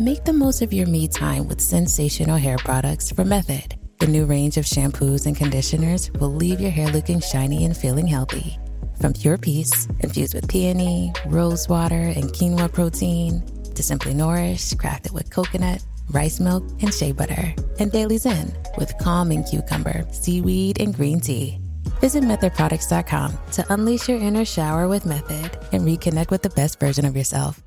Make the most of your me time with sensational hair products from Method. The new range of shampoos and conditioners will leave your hair looking shiny and feeling healthy. From Pure Peace, infused with peony, rose water, and quinoa protein, to Simply Nourish, crafted with coconut, rice milk, and shea butter, and Daily Zen with calming cucumber, seaweed, and green tea. Visit MethodProducts.com to unleash your inner shower with Method and reconnect with the best version of yourself.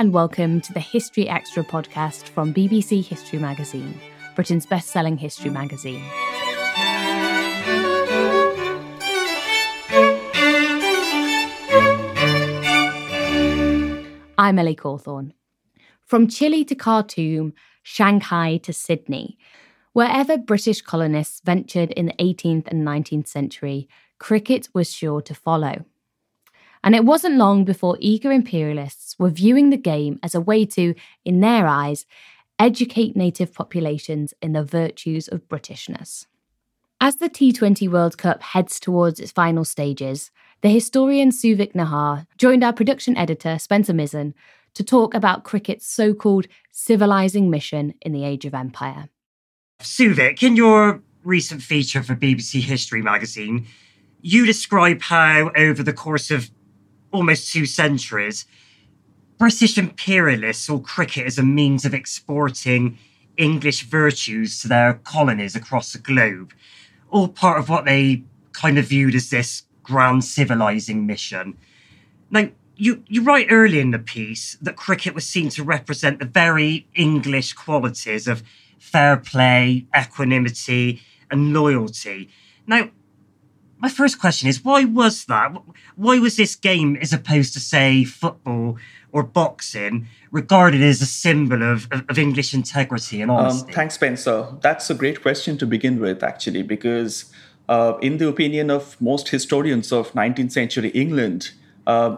And welcome to the History Extra podcast from BBC History Magazine, Britain's best selling history magazine. I'm Ellie Cawthorne. From Chile to Khartoum, Shanghai to Sydney, wherever British colonists ventured in the 18th and 19th century, cricket was sure to follow. And it wasn't long before eager imperialists were viewing the game as a way to, in their eyes, educate native populations in the virtues of Britishness. As the T20 World Cup heads towards its final stages, the historian Souvik Naha joined our production editor Spencer Mizen to talk about cricket's so called civilizing mission in the Age of Empire. Souvik, in your recent feature for BBC History magazine, you describe how, over the course of almost two centuries, British imperialists saw cricket as a means of exporting English virtues to their colonies across the globe, all part of what they kind of viewed as this grand civilizing mission. Now, you, you write early in the piece that cricket was seen to represent the very English qualities of fair play, equanimity, and loyalty. Now, my first question is why was that? Why was this game, as opposed to, say, football or boxing, regarded as a symbol of, of, of English integrity and honesty? Um, thanks, Spencer. That's a great question to begin with, actually, because uh, in the opinion of most historians of 19th century England, uh,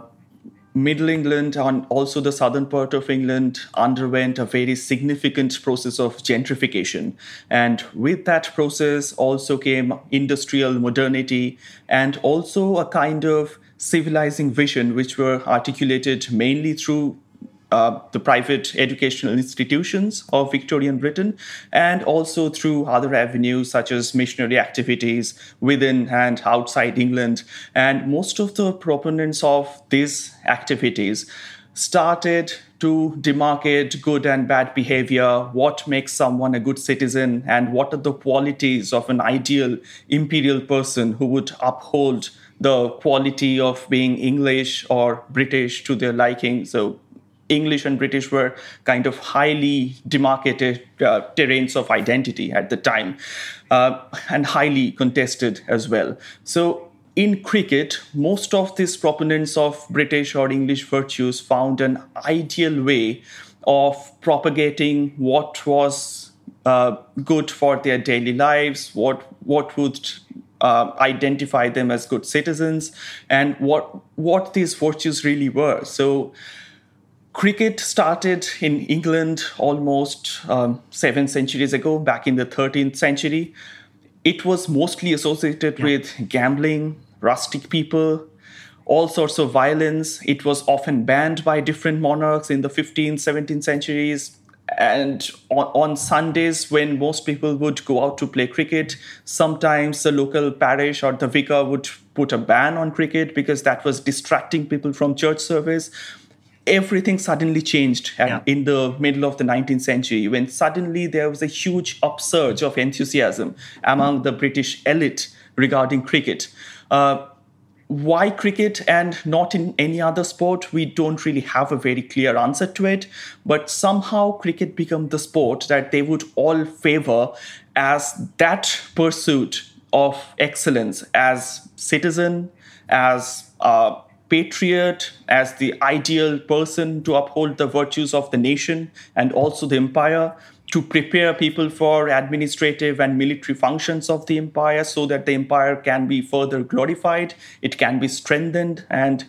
Middle England and also the southern part of England underwent a very significant process of gentrification. And with that process also came industrial modernity and also a kind of civilizing vision, which were articulated mainly through uh, the private educational institutions of Victorian Britain, and also through other avenues such as missionary activities within and outside England. And most of the proponents of these activities started to demarcate good and bad behavior, what makes someone a good citizen, and what are the qualities of an ideal imperial person who would uphold the quality of being English or British to their liking. So English and British were kind of highly demarcated uh, terrains of identity at the time uh, and highly contested as well. So, in cricket, most of these proponents of British or English virtues found an ideal way of propagating what was uh, good for their daily lives, what what would uh, identify them as good citizens, and what what these virtues really were. So cricket started in England almost um, seven centuries ago, back in the 13th century. It was mostly associated yeah. with gambling, rustic people, all sorts of violence. It was often banned by different monarchs in the 15th, 17th centuries. And on, on, Sundays, when most people would go out to play cricket, sometimes the local parish or the vicar would put a ban on cricket because that was distracting people from church service. Everything suddenly changed yeah. in the middle of the 19th century when suddenly there was a huge upsurge of enthusiasm among the British elite regarding cricket. Uh, why cricket and not in any other sport we don't really have a very clear answer to it but somehow cricket became the sport that they would all favor as that pursuit of excellence as citizen as a patriot as the ideal person to uphold the virtues of the nation and also the empire to prepare people for administrative and military functions of the empire so that the empire can be further glorified, it can be strengthened, and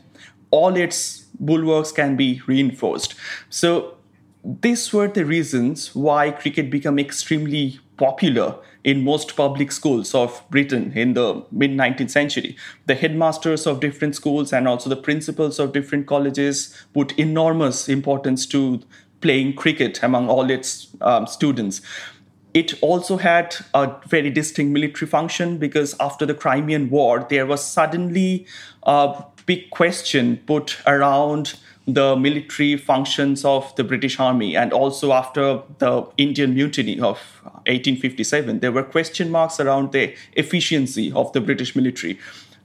all its bulwarks can be reinforced. So, these were the reasons why cricket became extremely popular in most public schools of Britain in the mid 19th century. The headmasters of different schools and also the principals of different colleges put enormous importance to playing cricket among all its um, students. It also had a very distinct military function because after the Crimean War, there was suddenly a big question put around the military functions of the British Army. And also after the Indian Mutiny of 1857, there were question marks around the efficiency of the British military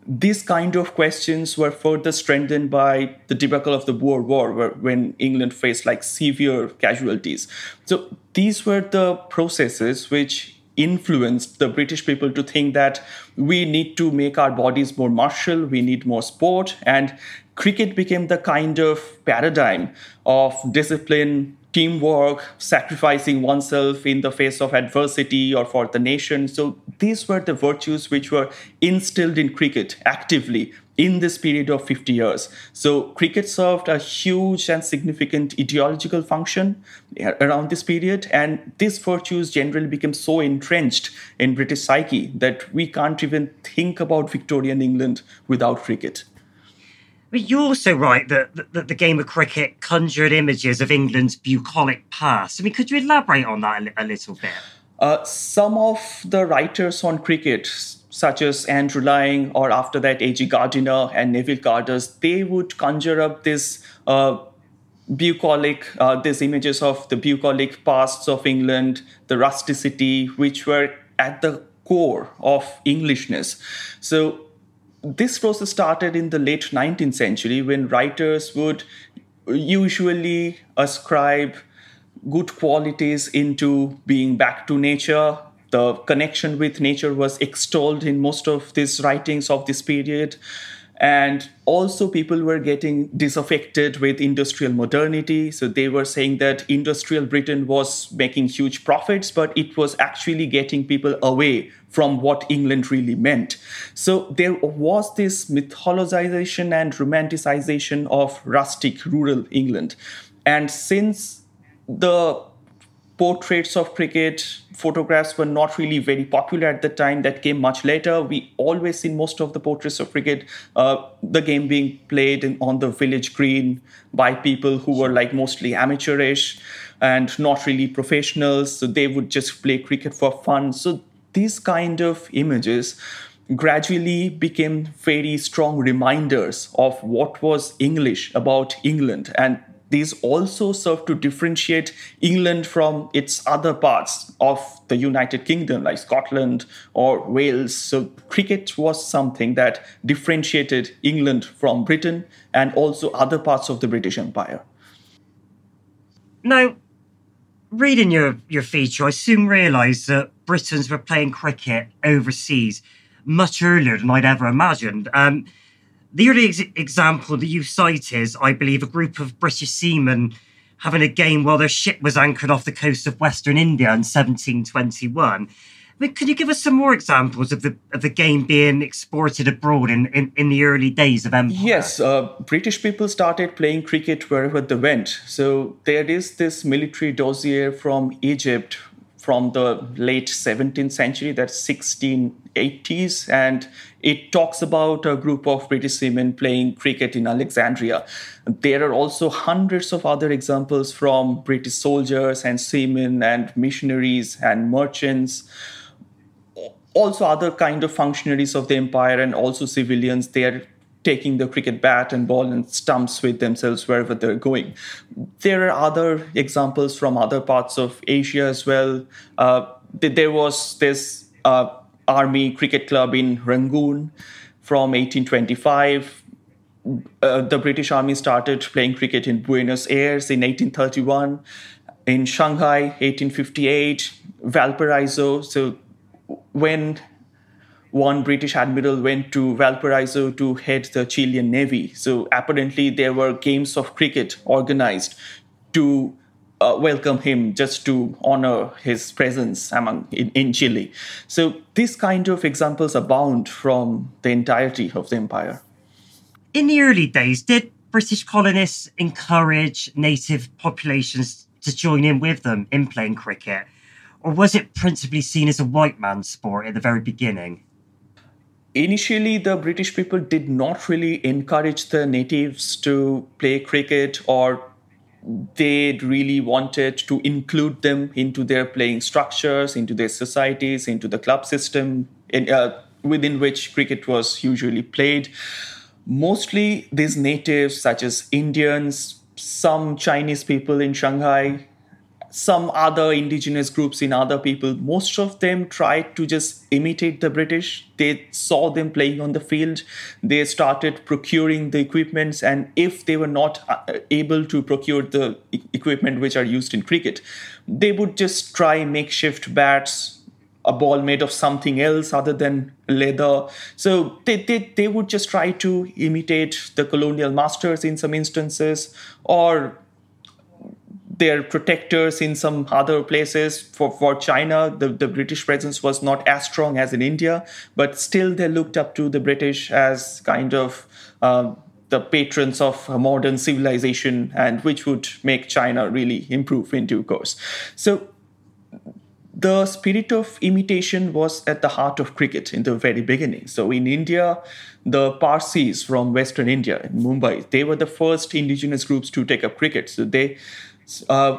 these kind of questions were further strengthened by the debacle of the Boer War, where, when England faced like severe casualties. So these were the processes which influenced the British people to think that we need to make our bodies more martial, we need more sport, and cricket became the kind of paradigm of discipline, teamwork, sacrificing oneself in the face of adversity or for the nation. So these were the virtues which were instilled in cricket actively in this period of 50 years. So cricket served a huge and significant ideological function around this period. And these virtues generally became so entrenched in British psyche that we can't even think about Victorian England without cricket. But you're also right that, that, the game of cricket conjured images of England's bucolic past. I mean, could you elaborate on that a, a little bit? Uh, some of the writers on cricket, such as Andrew Lang or after that A.G. Gardiner and Neville Cardus, they would conjure up this uh, bucolic, uh, these images of the bucolic pasts of England, the rusticity, which were at the core of Englishness. So this process started in the late 19th century when writers would usually ascribe good qualities into being back to nature. The connection with nature was extolled in most of these writings of this period. And also, people were getting disaffected with industrial modernity. So, they were saying that industrial Britain was making huge profits, but it was actually getting people away from what England really meant. So, there was this mythologization and romanticization of rustic rural England. And since the portraits of cricket photographs were not really very popular at the time that came much later. We always see most of the portraits of cricket uh, the game being played in, on the village green by people who were like mostly amateurish and not really professionals. So they would just play cricket for fun. So these kind of images gradually became very strong reminders of what was english about england. And these also serve to differentiate England from its other parts of the United Kingdom, like Scotland or Wales. So, cricket was something that differentiated England from Britain and also other parts of the British Empire. Now, reading your, your feature, I soon realised that Britons were playing cricket overseas much earlier than I'd ever imagined. Um, the early ex- example that you cite is, I believe, a group of British seamen having a game while their ship was anchored off the coast of Western India in 1721. I mean, could you give us some more examples of the of the game being exported abroad in, in, in the early days of empire? Yes, uh, British people started playing cricket wherever they went. So there is this military dossier from Egypt from the late 17th century, that's 1680s, and it talks about a group of British seamen playing cricket in Alexandria. There are also hundreds of other examples from British soldiers and seamen and missionaries and merchants also other kind of functionaries of the empire and also civilians they're taking the cricket bat and ball and stumps with themselves wherever they're going. There are other examples from other parts of asia as well. Uh, there was this uh, army cricket club in rangoon from 1825 uh, the british army started playing cricket in buenos aires in 1831 in shanghai 1858 valparaiso so when one British admiral went to Valparaiso to head the Chilean Navy. So apparently there were games of cricket organized to uh, welcome him just to honor his presence among in, in Chile. So these kind of examples abound from the entirety of the empire. In the early days, did British colonists encourage native populations to join in with them in playing cricket? or was it principally seen as a white man's sport at the very beginning? Initially, the British people did not really encourage the natives to play cricket or they really wanted to include them into their playing structures, into their societies, into the club system in, uh, within which cricket was usually played. Mostly, these natives, such as Indians, some Chinese people in Shanghai, some other indigenous groups in other people, most of them tried to just imitate the British. They saw them playing on the field. They started procuring the equipments, and if they were not uh, able to procure the equipment which are used in cricket, they would just try makeshift bats, a ball made of something else other than leather. So they, they, they would just try to imitate the colonial masters in some instances, or their protectors in some other places. For, for China, the, the British presence was not as strong as in India, but still they looked up to the British as kind of uh, the patrons of modern civilization and which would make China really improve in due course. So the spirit of imitation was at the heart of cricket in the very beginning. So in India, the Parsis from Western India, in Mumbai, they were the first indigenous groups to take up cricket. So they uh,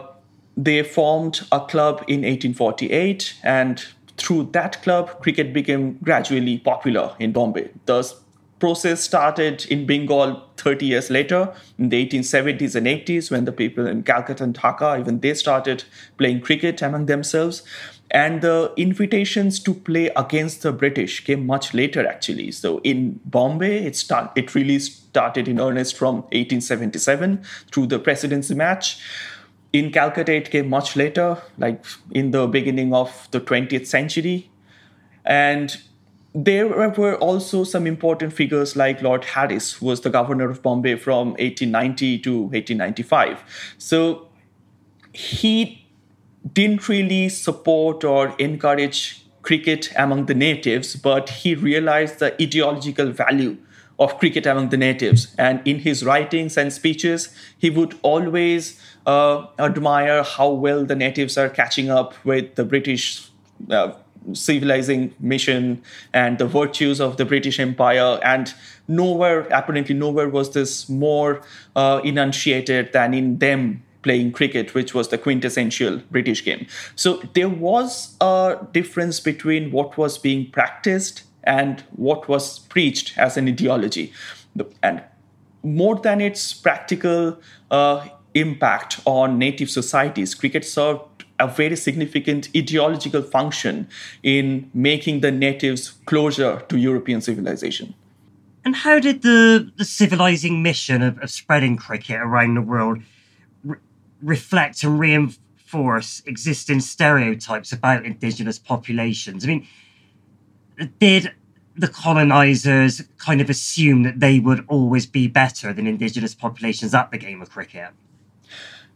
they formed a club in 1848, and through that club, cricket became gradually popular in Bombay. The process started in Bengal 30 years later, in the 1870s and 80s, when the people in Calcutta and Dhaka, even they started playing cricket among themselves. And the invitations to play against the British came much later, actually. So in Bombay, it start it really started in earnest from 1877 through the presidency match in Calcutta, it came much later, like in the beginning of the 20th century. And there were also some important figures like Lord Harris, who was the governor of Bombay from 1890 to 1895. So he didn't really support or encourage cricket among the natives, but he realized the ideological value of cricket among the natives. And in his writings and speeches, he would always uh, admire how well the natives are catching up with the British uh, civilizing mission and the virtues of the British Empire. And nowhere, apparently, nowhere was this more uh, enunciated than in them playing cricket, which was the quintessential British game. So there was a difference between what was being practiced and what was preached as an ideology. And more than its practical uh, impact on native societies, cricket served a very significant ideological function in making the natives closer to European civilization. And how did the, the civilizing mission of, of spreading cricket around the world re- reflect and reinforce existing stereotypes about indigenous populations? I mean, did the colonizers kind of assume that they would always be better than indigenous populations at the game of cricket?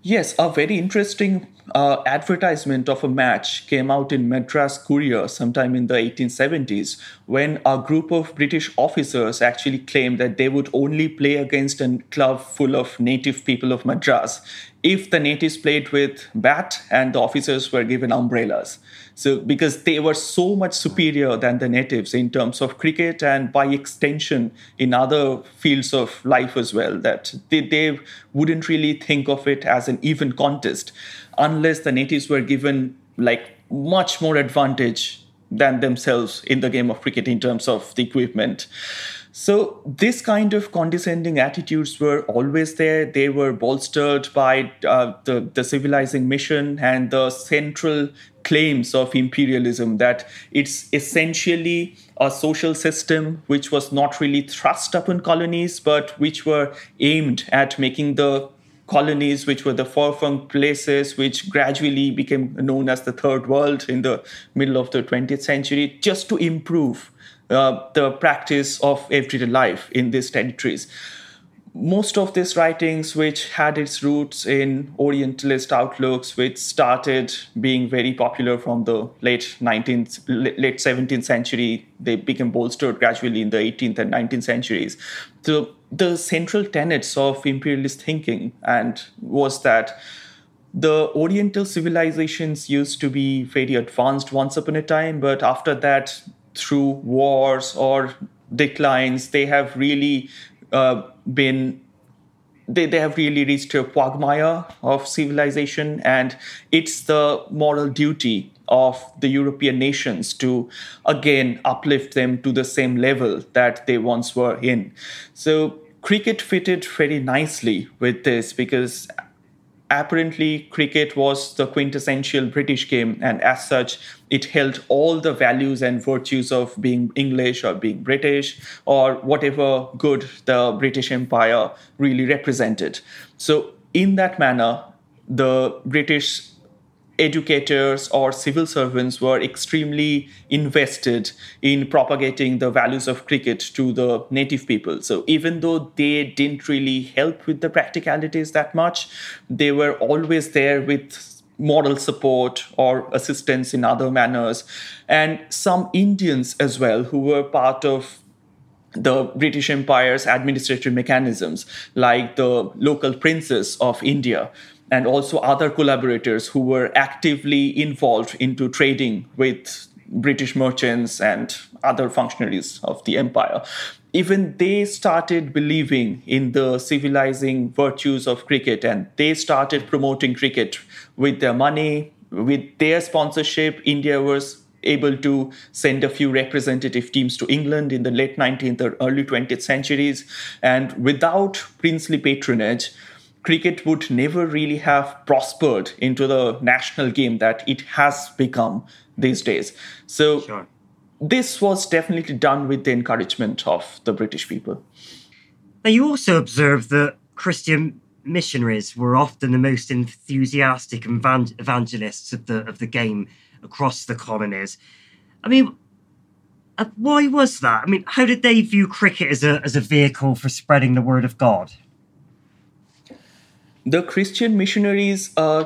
Yes, a very interesting uh, advertisement of a match came out in Madras Courier sometime in the 1870s when a group of British officers actually claimed that they would only play against a club full of native people of Madras if the natives played with bat and the officers were given umbrellas. So, because they were so much superior than the natives in terms of cricket and by extension in other fields of life as well, that they, they wouldn't really think of it as an even contest unless the natives were given like much more advantage than themselves in the game of cricket in terms of the equipment. So, this kind of condescending attitudes were always there. They were bolstered by uh, the, the civilizing mission and the central claims of imperialism that it's essentially a social system which was not really thrust upon colonies, but which were aimed at making the colonies, which were the far-flung places, which gradually became known as the Third World in the middle of the 20th century, just to improve uh, the practice of everyday life in these territories. Most of these writings, which had its roots in Orientalist outlooks, which started being very popular from the late 19th, late 17th century, they became bolstered gradually in the 18th and 19th centuries. So the central tenets of imperialist thinking and was that the oriental civilizations used to be very advanced once upon a time but after that through wars or declines, they have really uh, been they, they have really reached a quagmire of civilization and it's the moral duty of the european nations to again uplift them to the same level that they once were in. So cricket fitted very nicely with this because apparently cricket was the quintessential british game and as such it held all the values and virtues of being english or being british or whatever good the british empire really represented. So in that manner the british educators or civil servants were extremely invested in propagating the values of cricket to the native people. So even though they didn't really help with the practicalities that much, they were always there with moral support or assistance in other manners. And some Indians as well, who were part of the British Empire's administrative mechanisms, like the local princes of India, and also other collaborators who were actively involved into trading with British merchants and other functionaries of the empire. Even they started believing in the civilizing virtues of cricket and they started promoting cricket with their money, with their sponsorship. India was able to send a few representative teams to England in the late 19th or early 20th centuries. And without princely patronage, cricket would never really have prospered into the national game that it has become these days. So sure. this was definitely done with the encouragement of the British people. Now you also observe that Christian missionaries were often the most enthusiastic evangelists of the of the game across the colonies. I mean, uh, why was that? I mean, how did they view cricket as a as a vehicle for spreading the word of God? The Christian missionaries uh,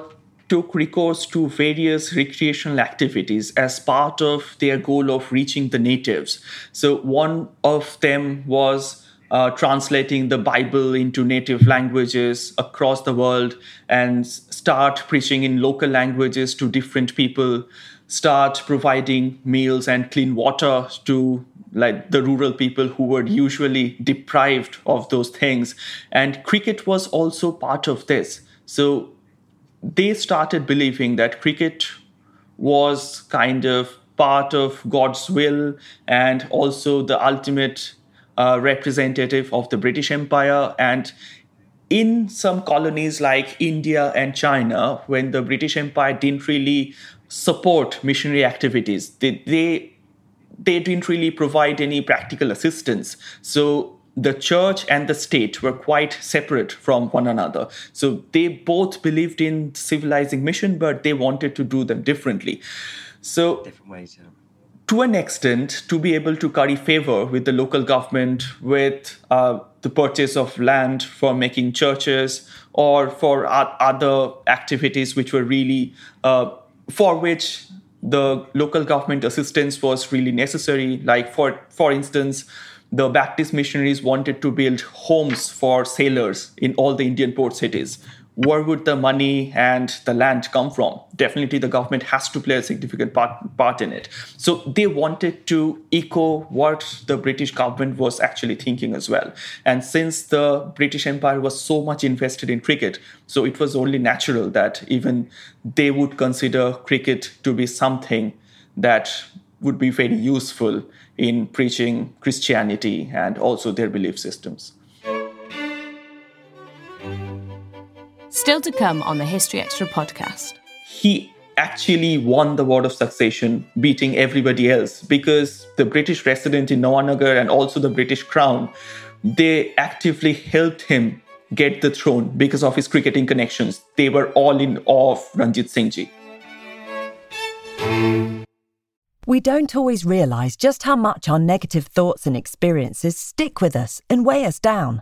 took recourse to various recreational activities as part of their goal of reaching the natives. So, one of them was uh, translating the Bible into native languages across the world and start preaching in local languages to different people, start providing meals and clean water to like the rural people who were usually deprived of those things. And cricket was also part of this. So they started believing that cricket was kind of part of God's will and also the ultimate uh, representative of the British Empire. And in some colonies like India and China, when the British Empire didn't really support missionary activities, they, they they didn't really provide any practical assistance. So the church and the state were quite separate from one another. So they both believed in civilizing mission, but they wanted to do them differently. So different ways. Yeah. to an extent, to be able to curry favor with the local government, with uh, the purchase of land for making churches or for other activities which were really, uh, for which the local government assistance was really necessary. Like, for, for instance, the Baptist missionaries wanted to build homes for sailors in all the Indian port cities. Where would the money and the land come from? Definitely, the government has to play a significant part, part in it. So, they wanted to echo what the British government was actually thinking as well. And since the British Empire was so much invested in cricket, so it was only natural that even they would consider cricket to be something that would be very useful in preaching Christianity and also their belief systems. Still to come on the History Extra podcast. He actually won the War of Succession, beating everybody else because the British resident in Nawanagar and also the British Crown, they actively helped him get the throne because of his cricketing connections. They were all in awe of Ranjit Singh ji. We don't always realise just how much our negative thoughts and experiences stick with us and weigh us down.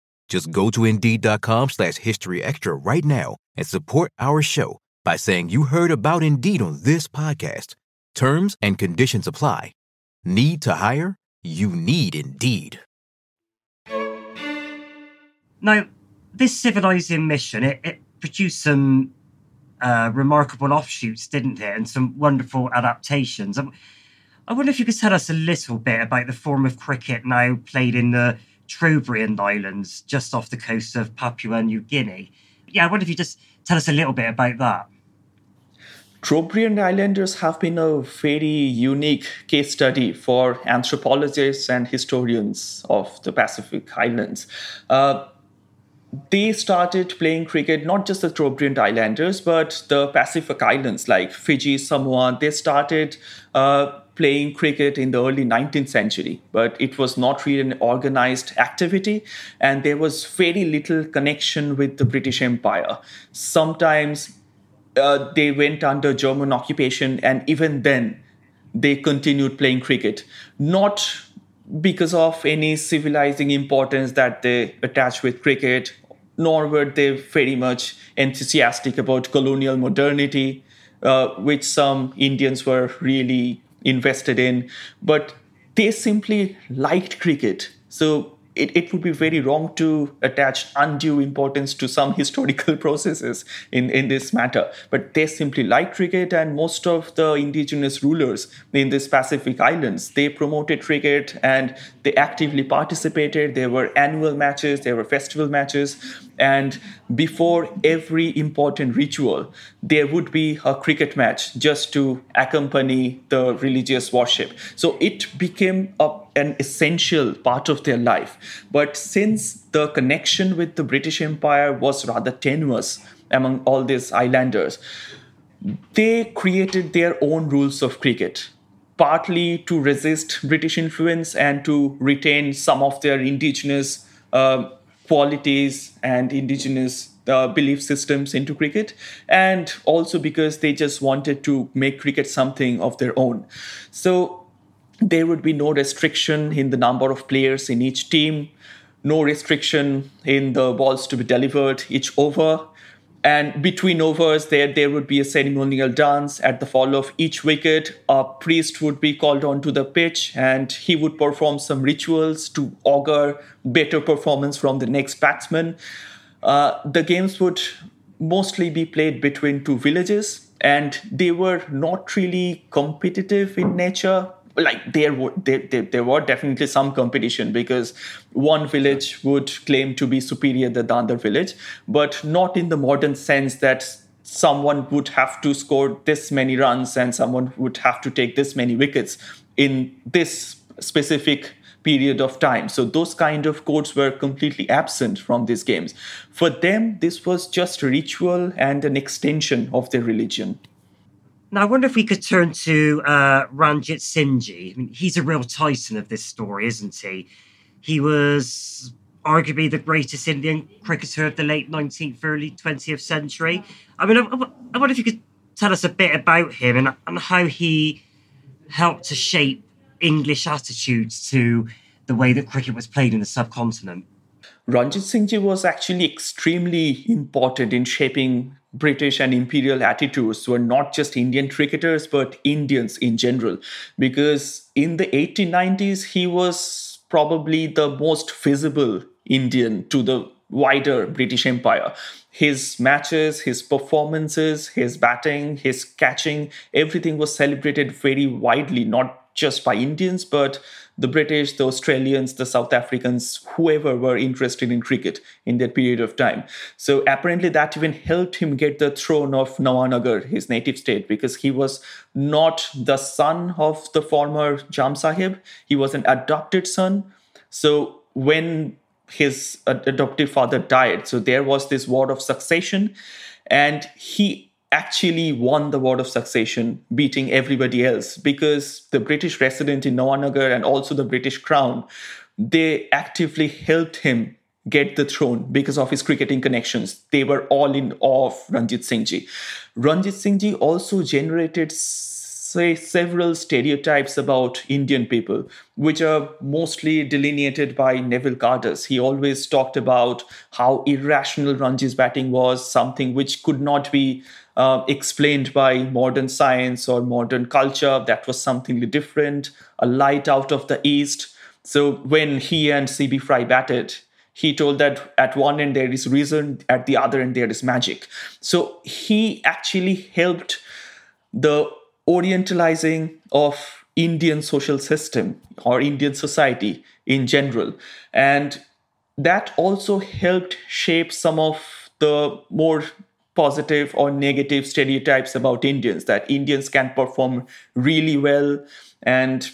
Just go to Indeed.com slash History Extra right now and support our show by saying you heard about Indeed on this podcast. Terms and conditions apply. Need to hire? You need Indeed. Now, this civilizing mission, it, it produced some uh, remarkable offshoots, didn't it? And some wonderful adaptations. I wonder if you could tell us a little bit about the form of cricket now played in the Trobriand Islands, just off the coast of Papua New Guinea. Yeah, I wonder if you just tell us a little bit about that. Trobriand Islanders have been a very unique case study for anthropologists and historians of the Pacific Islands. Uh, they started playing cricket, not just the Trobriand Islanders, but the Pacific Islands like Fiji, Samoa. They started uh, playing cricket in the early 19th century, but it was not really an organized activity, and there was very little connection with the British Empire. Sometimes uh, they went under German occupation, and even then, they continued playing cricket. Not because of any civilizing importance that they attach with cricket nor were they very much enthusiastic about colonial modernity, uh, which some Indians were really invested in. But they simply liked cricket. So it, it would be very wrong to attach undue importance to some historical processes in, in this matter. But they simply like cricket, and most of the indigenous rulers in these Pacific islands, they promoted cricket and they actively participated. There were annual matches, there were festival matches, and before every important ritual, there would be a cricket match just to accompany the religious worship. So it became a, an essential part of their life. But since the connection with the British Empire was rather tenuous among all these islanders, they created their own rules of cricket partly to resist British influence and to retain some of their indigenous uh, qualities and indigenous uh, belief systems into cricket, and also because they just wanted to make cricket something of their own. So there would be no restriction in the number of players in each team, no restriction in the balls to be delivered each over. And between overs, there there would be a ceremonial dance. At the fall of each wicket, a priest would be called onto the pitch, and he would perform some rituals to augur better performance from the next batsman. Uh, the games would mostly be played between two villages, and they were not really competitive in nature like there were there, there, there were definitely some competition because one village would claim to be superior than the other village but not in the modern sense that someone would have to score this many runs and someone would have to take this many wickets in this specific period of time. So those kind of codes were completely absent from these games. For them, this was just ritual and an extension of their religion. Now, I wonder if we could turn to uh, Ranjit Singhji. I mean, he's a real titan of this story, isn't he? He was arguably the greatest Indian cricketer of the late 19th, early 20th century. I mean, I, I wonder if you could tell us a bit about him and, and how he helped to shape English attitudes to the way that cricket was played in the subcontinent. Ranjit Singhji was actually extremely important in shaping British and imperial attitudes were not just Indian cricketers, but Indians in general. Because in the 1890s, he was probably the most visible Indian to the wider British Empire. His matches, his performances, his batting, his catching, everything was celebrated very widely, not just by Indians, but the British, the Australians, the South Africans, whoever were interested in cricket in that period of time. So apparently that even helped him get the throne of Nawanagar, his native state, because he was not the son of the former Jam Sahib. He was an adopted son. So when his adoptive father died, so there was this war of succession, and he actually won the war of succession, beating everybody else because the British resident in Nawanagar and also the British crown, they actively helped him get the throne because of his cricketing connections. They were all in awe of Ranjit Singhji. Ranjit Singhji also generated say several stereotypes about Indian people, which are mostly delineated by Neville Cardus. He always talked about how irrational Ranji's batting was, something which could not be uh, explained by modern science or modern culture. That was something different, a light out of the east. So when he and CB Fry batted, he told that at one end there is reason, at the other end there is magic. So he actually helped the orientalizing of Indian social system or Indian society in general. And that also helped shape some of the more positive or negative stereotypes about Indians that Indians can perform really well and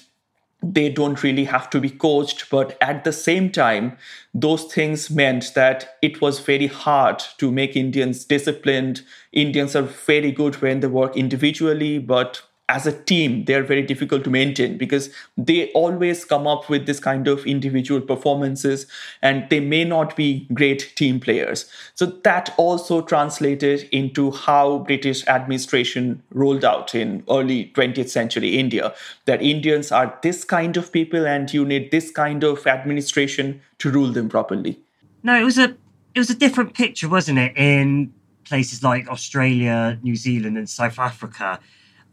they don't really have to be coached. But at the same time, those things meant that it was very hard to make Indians disciplined. Indians are very good when they work individually, but as a team, they're very difficult to maintain because they always come up with this kind of individual performances and they may not be great team players. So that also translated into how British administration rolled out in early 20th century India that Indians are this kind of people and you need this kind of administration to rule them properly. No, it was a it was a different picture, wasn't it, in places like Australia, New Zealand, and South Africa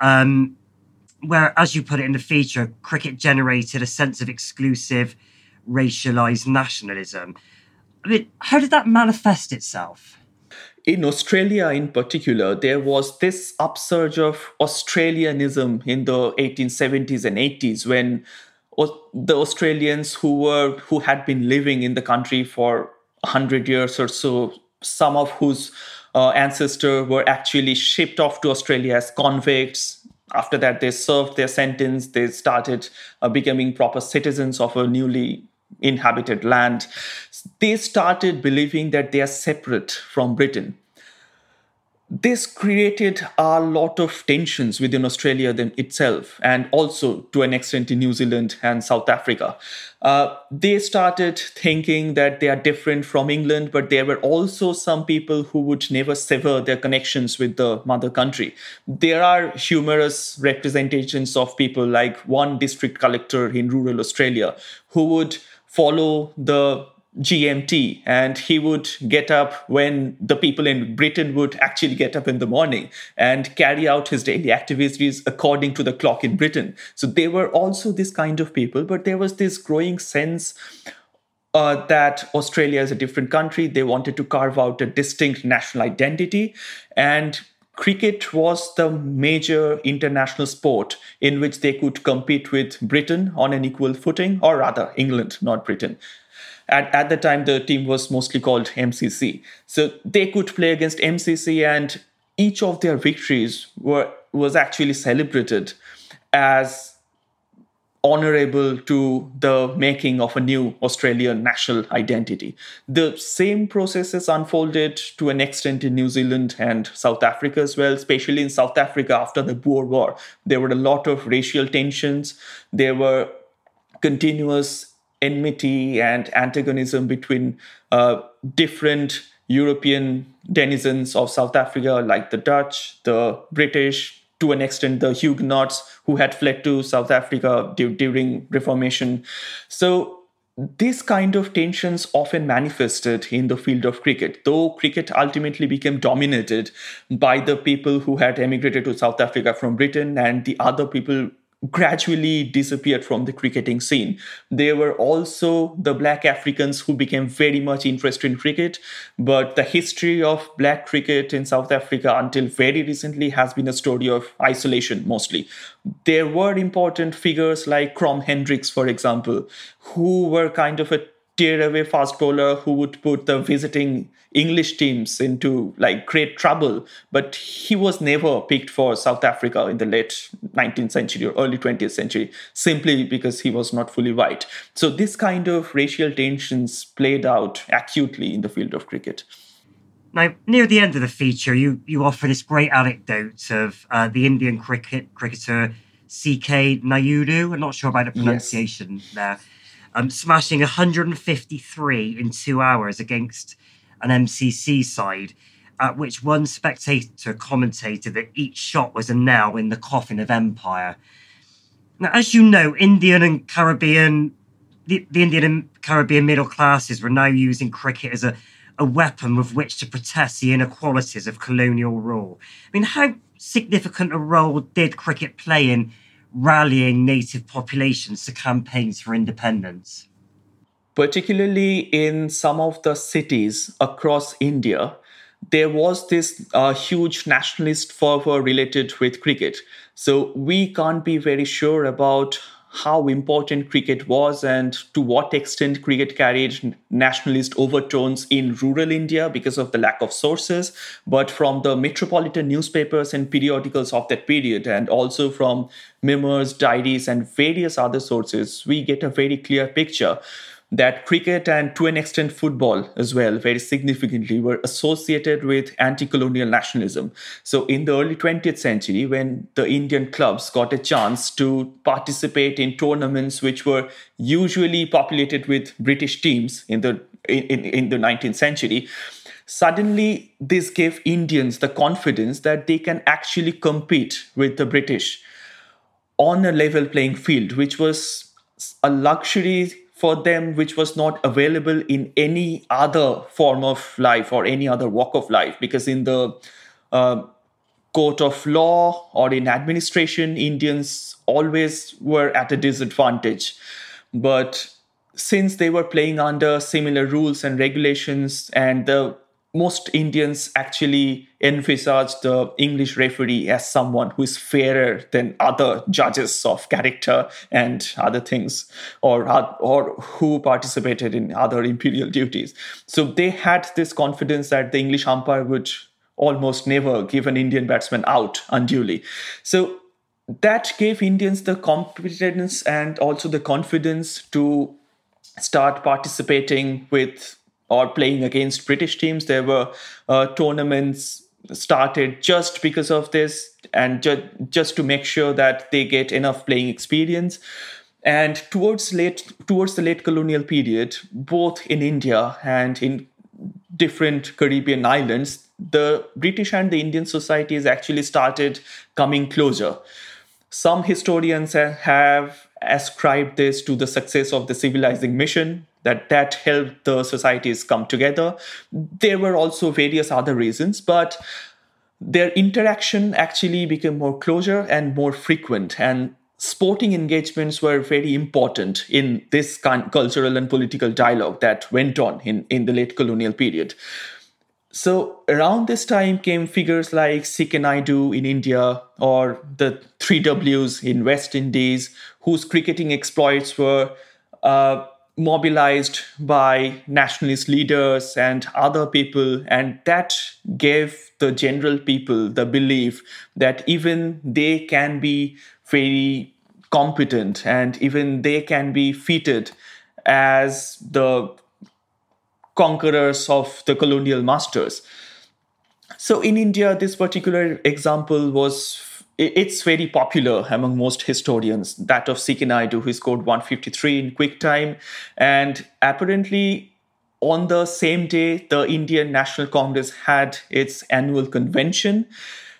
um, where, as you put it in the feature, cricket generated a sense of exclusive, racialized nationalism. I mean, how did that manifest itself? In Australia, in particular, there was this upsurge of Australianism in the 1870s and 80s when the Australians who were who had been living in the country for 100 years or so, some of whose uh, ancestors were actually shipped off to Australia as convicts. After that, they served their sentence. They started uh, becoming proper citizens of a newly inhabited land. They started believing that they are separate from Britain. This created a lot of tensions within Australia then itself, and also to an extent in New Zealand and South Africa. Uh, they started thinking that they are different from England, but there were also some people who would never sever their connections with the mother country. There are humorous representations of people like one district collector in rural Australia who would follow the GMT, and he would get up when the people in Britain would actually get up in the morning and carry out his daily activities according to the clock in Britain. So they were also this kind of people, but there was this growing sense uh, that Australia is a different country. They wanted to carve out a distinct national identity, and cricket was the major international sport in which they could compete with Britain on an equal footing, or rather, England, not Britain. At, at the time, the team was mostly called MCC. So they could play against MCC, and each of their victories were was actually celebrated as honorable to the making of a new Australian national identity. The same processes unfolded to an extent in New Zealand and South Africa as well, especially in South Africa after the Boer War. There were a lot of racial tensions. There were continuous enmity and antagonism between uh, different European denizens of South Africa, like the Dutch, the British, to an extent the Huguenots who had fled to South Africa d- during Reformation. So this kind of tensions often manifested in the field of cricket, though cricket ultimately became dominated by the people who had emigrated to South Africa from Britain and the other people gradually disappeared from the cricketing scene. There were also the black Africans who became very much interested in cricket, but the history of black cricket in South Africa until very recently has been a story of isolation mostly. There were important figures like Krom Hendricks, for example, who were kind of a tearaway fast bowler who would put the visiting English teams into like great trouble. But he was never picked for South Africa in the late 19th century or early 20th century simply because he was not fully white. So this kind of racial tensions played out acutely in the field of cricket. Now, near the end of the feature, you, you offer this great anecdote of uh, the Indian cricket cricketer C.K. Nayudu. I'm not sure about the pronunciation yes. there. Um, smashing 153 in two hours against an MCC side, at which one spectator commentated that each shot was a nail in the coffin of empire. Now, as you know, Indian and Caribbean, the, the Indian and Caribbean middle classes were now using cricket as a, a weapon with which to protest the inequalities of colonial rule. I mean, how significant a role did cricket play in rallying native populations to campaigns for independence? particularly in some of the cities across India, there was this uh, huge nationalist fervor related with cricket. So we can't be very sure about how important cricket was and to what extent cricket carried nationalist overtones in rural India because of the lack of sources. But from the metropolitan newspapers and periodicals of that period, and also from memoirs, diaries, and various other sources, we get a very clear picture that cricket and to an extent football as well, very significantly, were associated with anti colonial nationalism. So, in the early 20th century, when the Indian clubs got a chance to participate in tournaments which were usually populated with British teams in the, in, in the 19th century, suddenly this gave Indians the confidence that they can actually compete with the British on a level playing field, which was a luxury for them which was not available in any other form of life or any other walk of life. Because in the uh, court of law or in administration indians always were at a disadvantage. But since they were playing under similar rules and regulations and the most Indians actually envisage the English referee as someone who is fairer than other judges of character and other things, or, or who participated in other imperial duties. So they had this confidence that the English umpire would almost never give an Indian batsman out unduly. So that gave Indians the competence and also the confidence to start participating with or playing against British teams. There were uh, tournaments started just because of this and ju- just to make sure that they get enough playing experience. And towards late towards the late colonial period both in india and in different caribbean islands the british and the indian societies actually started coming closer. Some historians have ascribed this to the success of the civilizing mission that that helped the societies come together. There were also various other reasons, but their interaction actually became more closer and more frequent and sporting engagements were very important in this kind cultural and political dialogue that went on in, in the late colonial period. So around this time came figures like C.K. Nayudu in India or the three Ws in West Indies, whose cricketing exploits were uh, mobilized by nationalist leaders and other people, and that gave the general people the belief that even they can be very competent and even they can be fitted as the conquerors of the colonial masters. So in India, this particular example was it's very popular among most historians, that of C.K. Nayudu, who scored 153 in quick time. And apparently, on the same day, the Indian National Congress had its annual convention.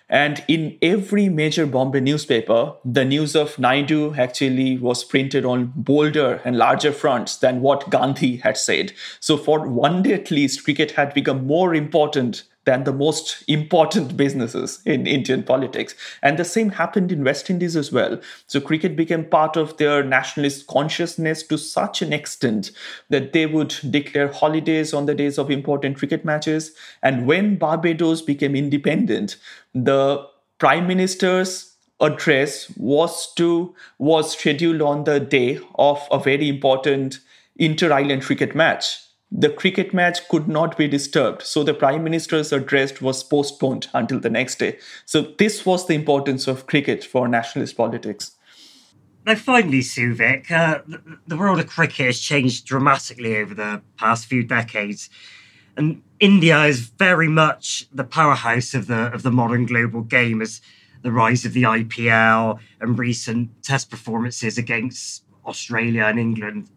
And in every major Bombay newspaper, the news of Nayudu actually was printed on bolder and larger fronts than what Gandhi had said. So, for one day at least, cricket had become more important than the most important businesses in Indian politics. And the same happened in West Indies as well. So cricket became part of their nationalist consciousness to such an extent that they would declare holidays on the days of important cricket matches. And when Barbados became independent, the prime minister's address was to was scheduled on the day of a very important inter-island cricket match the cricket match could not be disturbed. So the Prime Minister's address was postponed until the next day. So this was the importance of cricket for nationalist politics. Now, finally, Souvik, uh, the, the world of cricket has changed dramatically over the past few decades. And India is very much the powerhouse of the of the modern global game as the rise of the IPL and recent test performances against Australia and England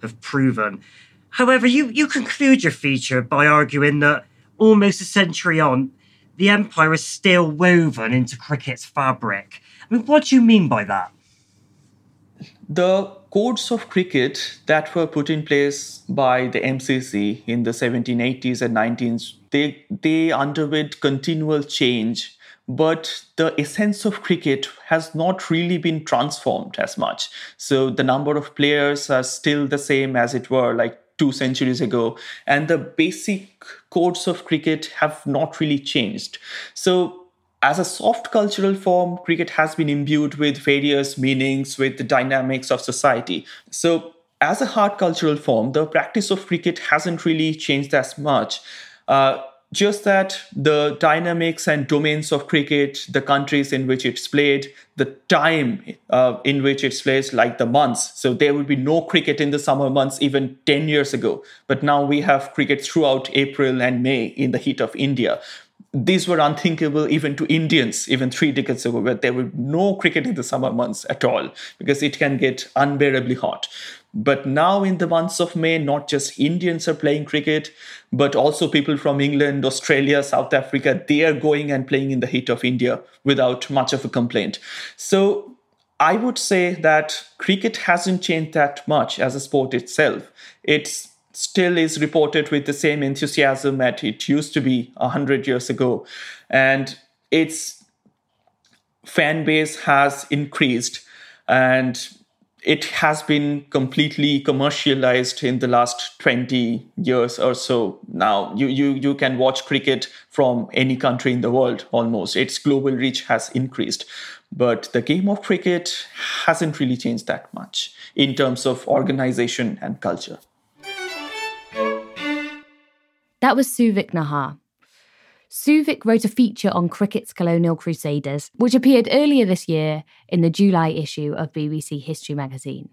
have proven. However, you, you conclude your feature by arguing that almost a century on, the empire is still woven into cricket's fabric. I mean, what do you mean by that? The codes of cricket that were put in place by the MCC in the 1780s and 19s, they, they underwent continual change but the essence of cricket has not really been transformed as much. So the number of players are still the same as it were like two centuries ago, and the basic codes of cricket have not really changed. So, as a soft cultural form, cricket has been imbued with various meanings, with the dynamics of society. So, as a hard cultural form, the practice of cricket hasn't really changed as much. Uh, just that the dynamics and domains of cricket, the countries in which it's played, the time uh, in which it's played, like the months. So there would be no cricket in the summer months even 10 years ago. But now we have cricket throughout April and May in the heat of India. These were unthinkable even to Indians, even three decades ago, where there were no cricket in the summer months at all because it can get unbearably hot. But now, in the months of May, not just Indians are playing cricket, but also people from England, Australia, South Africa, they are going and playing in the heat of India without much of a complaint. So, I would say that cricket hasn't changed that much as a sport itself. It still is reported with the same enthusiasm that it used to be 100 years ago. And its fan base has increased. And it has been completely commercialized in the last 20 years or so. Now you, you you can watch cricket from any country in the world almost. Its global reach has increased. But the game of cricket hasn't really changed that much in terms of organization and culture. That was Souvik Naha Souvik wrote a feature on cricket's colonial crusaders, which appeared earlier this year in the July issue of BBC History magazine.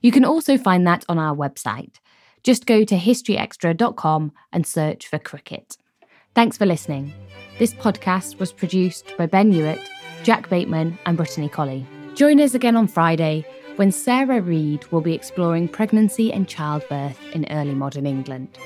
You can also find that on our website. Just go to historyextra.com and search for cricket. Thanks for listening. This podcast was produced by Ben Hewitt, Jack Bateman, and Brittany Colley. Join us again on Friday when Sarah Reed will be exploring pregnancy and childbirth in early modern England.